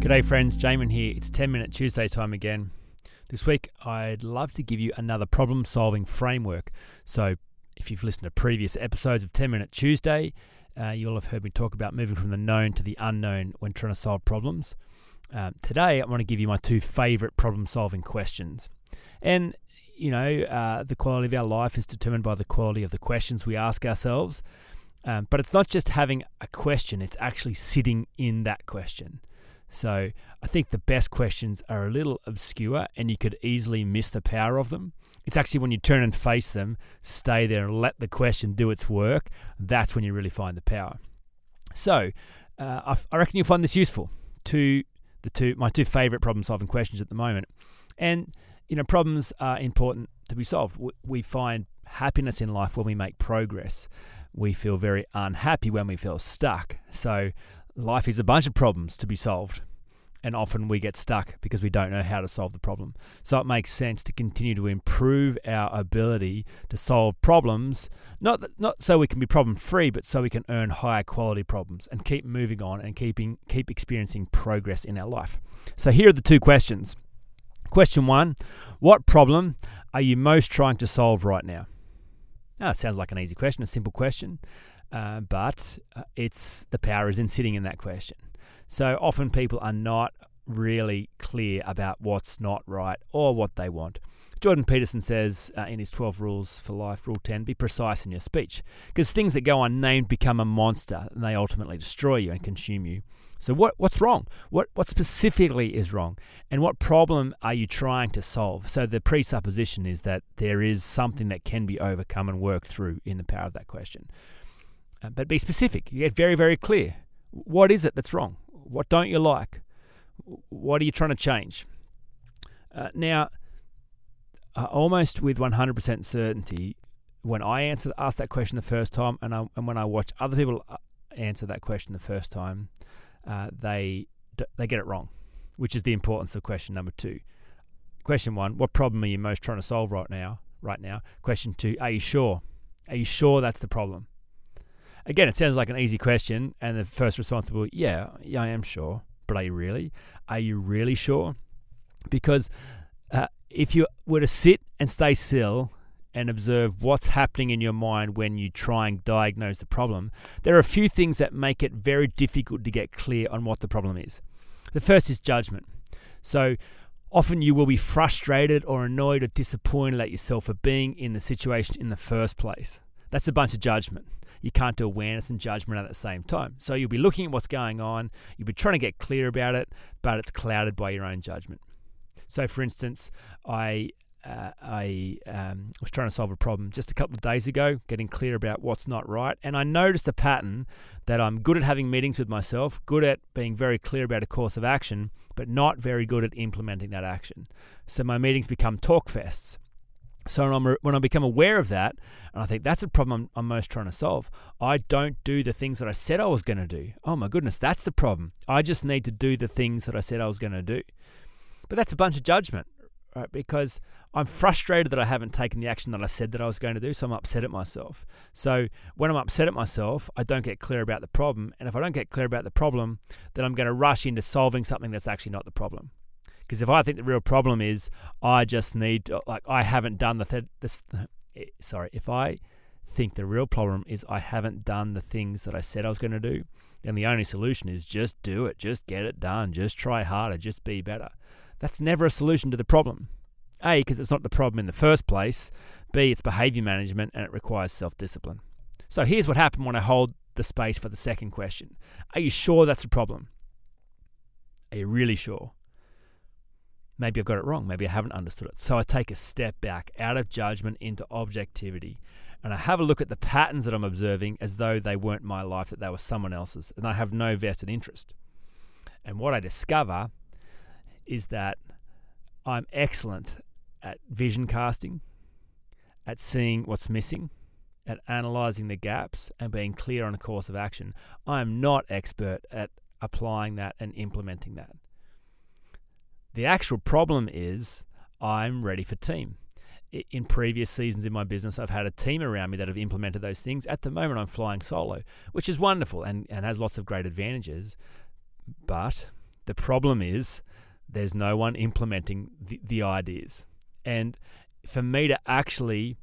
G'day, friends. Jamin here. It's 10 minute Tuesday time again. This week, I'd love to give you another problem solving framework. So, if you've listened to previous episodes of 10 Minute Tuesday, uh, you'll have heard me talk about moving from the known to the unknown when trying to solve problems. Um, today, I want to give you my two favorite problem solving questions. And, you know, uh, the quality of our life is determined by the quality of the questions we ask ourselves. Um, but it's not just having a question, it's actually sitting in that question. So I think the best questions are a little obscure and you could easily miss the power of them. It's actually when you turn and face them, stay there and let the question do its work, that's when you really find the power. So uh, I, reckon you'll find this useful to the two my two favorite problem solving questions at the moment. And you know, problems are important to be solved. We find happiness in life when we make progress. We feel very unhappy when we feel stuck. So life is a bunch of problems to be solved. And often we get stuck because we don't know how to solve the problem. So it makes sense to continue to improve our ability to solve problems, not, that, not so we can be problem free, but so we can earn higher quality problems and keep moving on and keeping, keep experiencing progress in our life. So here are the two questions. Question one What problem are you most trying to solve right now? Now, it sounds like an easy question, a simple question. Uh, but uh, it's the power is in sitting in that question. So often people are not really clear about what's not right or what they want. Jordan Peterson says uh, in his 12 rules for life, rule 10, be precise in your speech. Because things that go unnamed become a monster and they ultimately destroy you and consume you. So what what's wrong? What what specifically is wrong? And what problem are you trying to solve? So the presupposition is that there is something that can be overcome and worked through in the power of that question. Uh, but be specific. You get very, very clear. What is it that's wrong? What don't you like? What are you trying to change? Uh, now, uh, almost with 100% certainty, when I answer ask that question the first time, and, I, and when I watch other people uh, answer that question the first time, uh, they they get it wrong, which is the importance of question number two. Question one: What problem are you most trying to solve right now? Right now. Question two: Are you sure? Are you sure that's the problem? Again, it sounds like an easy question, and the first response will be, yeah, yeah, I am sure. But are you really? Are you really sure? Because uh, if you were to sit and stay still and observe what's happening in your mind when you try and diagnose the problem, there are a few things that make it very difficult to get clear on what the problem is. The first is judgment. So often you will be frustrated or annoyed or disappointed at yourself for being in the situation in the first place. That's a bunch of judgment you can't do awareness and judgment at the same time. So you'll be looking at what's going on, you'll be trying to get clear about it, but it's clouded by your own judgment. So, for instance, I uh, I um, was trying to solve a problem just a couple of days ago, getting clear about what's not right. And I noticed a pattern that I'm good at having meetings with myself, good at being very clear about a course of action, but not very good at implementing that action. So my meetings become talk fests. So when, I'm, when I become aware of that, and I think that's the problem I'm, I'm, most trying to solve, I don't do the things that I said I was going to do. Oh my goodness, that's the problem. I just need to do the things that I said I was going to do. But that's a bunch of judgment, right? Because I'm frustrated that I haven't taken the action that I said that I was going to do, so I'm upset at myself. So when I'm upset at myself, I don't get clear about the problem. And if I don't get clear about the problem, then I'm going to rush into solving something that's actually not the problem. Because if I think the real problem is I just need, like, I haven't done the th- eh, sorry, if I think the real problem is I haven't done the things that I said I was going to do, then the only solution is just do it, just get it done, just try harder, just be better. That's never a solution to the problem. A, because it's not the problem in the first place. B, it's behavior management and it requires self discipline. So here's what happened when I hold the space for the second question Are you sure that's a problem? Are you really sure? Maybe I've got it wrong. Maybe I haven't understood it. So I take a step back out of judgment into objectivity and I have a look at the patterns that I'm observing as though they weren't my life, that they were someone else's, and I have no vested interest. And what I discover is that I'm excellent at vision casting, at seeing what's missing, at analyzing the gaps and being clear on a course of action. I am not expert at applying that and implementing that. The actual problem is I'm ready for team. In previous seasons in my business, I've had a team around me that have implemented those things. At the moment, I'm flying solo, which is wonderful and, and has lots of great advantages. But the problem is there's no one implementing the, the ideas. And for me to actually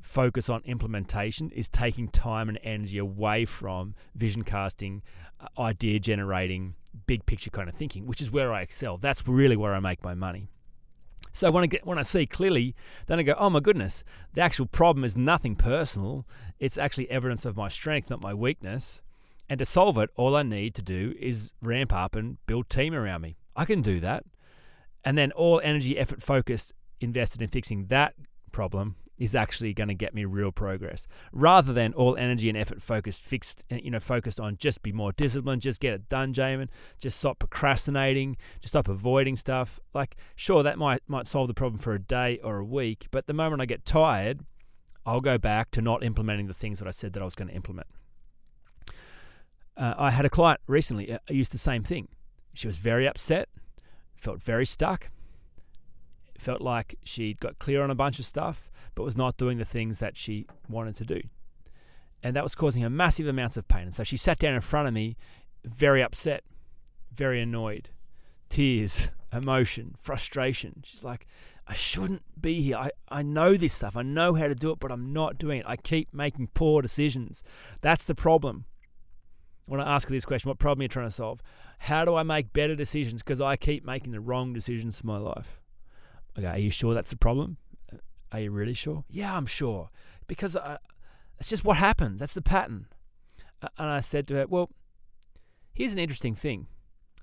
focus on implementation is taking time and energy away from vision casting, uh, idea generating, big picture kind of thinking, which is where I excel. That's really where I make my money. So when I get when I see clearly, then I go, oh my goodness, the actual problem is nothing personal. It's actually evidence of my strength, not my weakness. And to solve it, all I need to do is ramp up and build team around me. I can do that. And then all energy, effort, focus invested in fixing that problem is actually going to get me real progress rather than all energy and effort focused fixed eh, you know focused on just be more disciplined just get it done Jamin just stop procrastinating just stop avoiding stuff. Like sure that might might solve the problem for a day or a week but the moment I get tired I'll go back to not implementing the things that I said that I was going to implement. Uh, I had a client recently uh, used the same thing. She was very upset felt very stuck felt like she'd got clear on a bunch of stuff, but was not doing the things that she wanted to do. And that was causing her massive amounts of pain. And so she sat down in front of me, very upset, very annoyed, tears, emotion, frustration. She's like, I shouldn't be here. I, I know this stuff. I know how to do it, but I'm not doing it. I keep making poor decisions. That's the problem. When I ask her this question, what problem are you trying to solve? How do I make better decisions? Because I keep making the wrong decisions for my life. Okay, are you sure that's the problem? Are you really sure? Yeah, I'm sure. Because uh, it's just what happens. That's the pattern. And I said to her, Well, here's an interesting thing.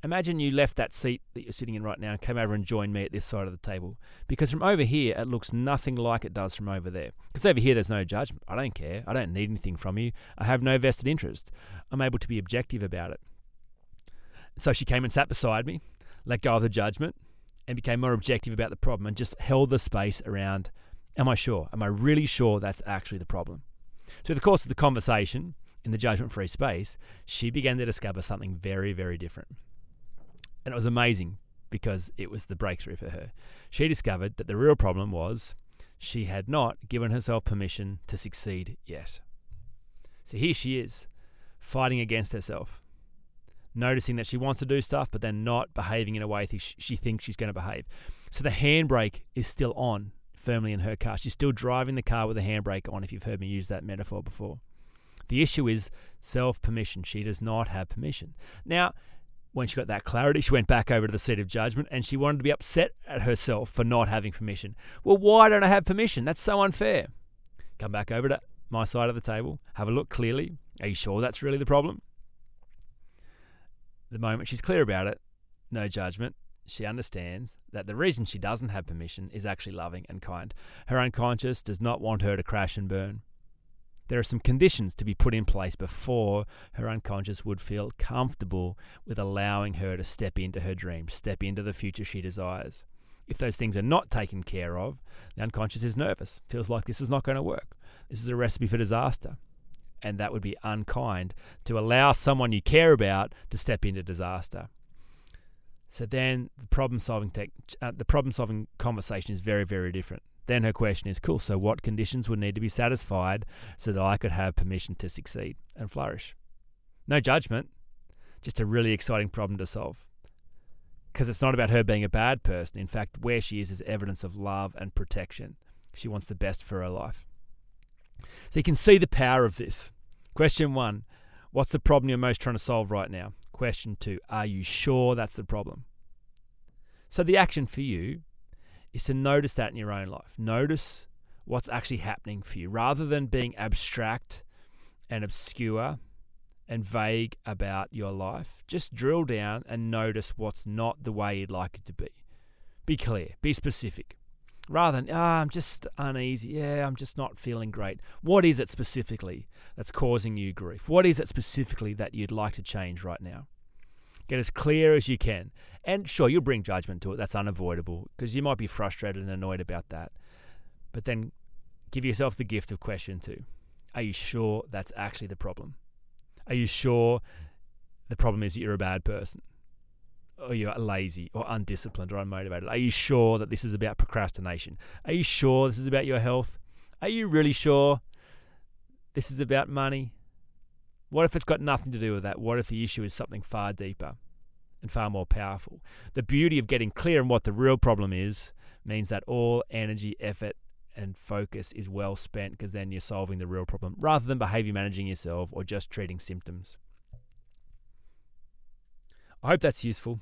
Imagine you left that seat that you're sitting in right now and came over and joined me at this side of the table. Because from over here, it looks nothing like it does from over there. Because over here, there's no judgment. I don't care. I don't need anything from you. I have no vested interest. I'm able to be objective about it. So she came and sat beside me, let go of the judgment, and became more objective about the problem and just held the space around am I sure? Am I really sure that's actually the problem? Through the course of the conversation in the judgment free space, she began to discover something very, very different. And it was amazing because it was the breakthrough for her. She discovered that the real problem was she had not given herself permission to succeed yet. So here she is, fighting against herself noticing that she wants to do stuff, but then not behaving in a way she thinks she's going to behave. So the handbrake is still on firmly in her car. She's still driving the car with the handbrake on, if you've heard me use that metaphor before. The issue is self permission. She does not have permission. Now, when she got that clarity, she went back over to the seat of judgment and she wanted to be upset at herself for not having permission. Well, why don't I have permission? That's so unfair. Come back over to my side of the table, have a look clearly. Are you sure that's really the problem? The moment she's clear about it, no judgment, she understands that the reason she doesn't have permission is actually loving and kind. Her unconscious does not want her to crash and burn. There are some conditions to be put in place before her unconscious would feel comfortable with allowing her to step into her dreams, step into the future she desires. If those things are not taken care of, the unconscious is nervous, feels like this is not going to work. This is a recipe for disaster and that would be unkind to allow someone you care about to step into disaster. So then the problem solving tech, uh, the problem solving conversation is very very different. Then her question is, cool. So what conditions would need to be satisfied so that I could have permission to succeed and flourish? No judgment, just a really exciting problem to solve. Because it's not about her being a bad person. In fact, where she is is evidence of love and protection. She wants the best for her life. So you can see the power of this. Question one What's the problem you're most trying to solve right now? Question two Are you sure that's the problem? So the action for you is to notice that in your own life. Notice what's actually happening for you rather than being abstract and obscure and vague about your life. Just drill down and notice what's not the way you'd like it to be. Be clear, be specific rather than, ah, I'm just uneasy. Yeah, I'm just not feeling great. What is it specifically that's causing you grief? What is it specifically that you'd like to change right now? Get as clear as you can. And sure, you'll bring judgment to it. That's unavoidable because you might be frustrated and annoyed about that. But then give yourself the gift of question two. Are you sure that's actually the problem? Are you sure the problem is that you're a bad person? Or you're lazy or undisciplined or unmotivated? Are you sure that this is about procrastination? Are you sure this is about your health? Are you really sure this is about money? What if it's got nothing to do with that? What if the issue is something far deeper and far more powerful? The beauty of getting clear on what the real problem is means that all energy, effort, and focus is well spent because then you're solving the real problem rather than behavior managing yourself or just treating symptoms. I hope that's useful.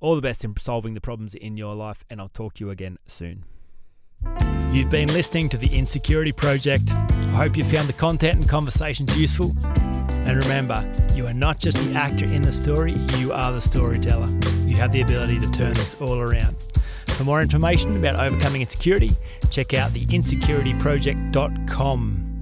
All the best in solving the problems in your life, and I'll talk to you again soon. You've been listening to the Insecurity Project. I hope you found the content and conversations useful. And remember, you are not just the actor in the story, you are the storyteller. You have the ability to turn this all around. For more information about overcoming insecurity, check out the insecurityproject.com.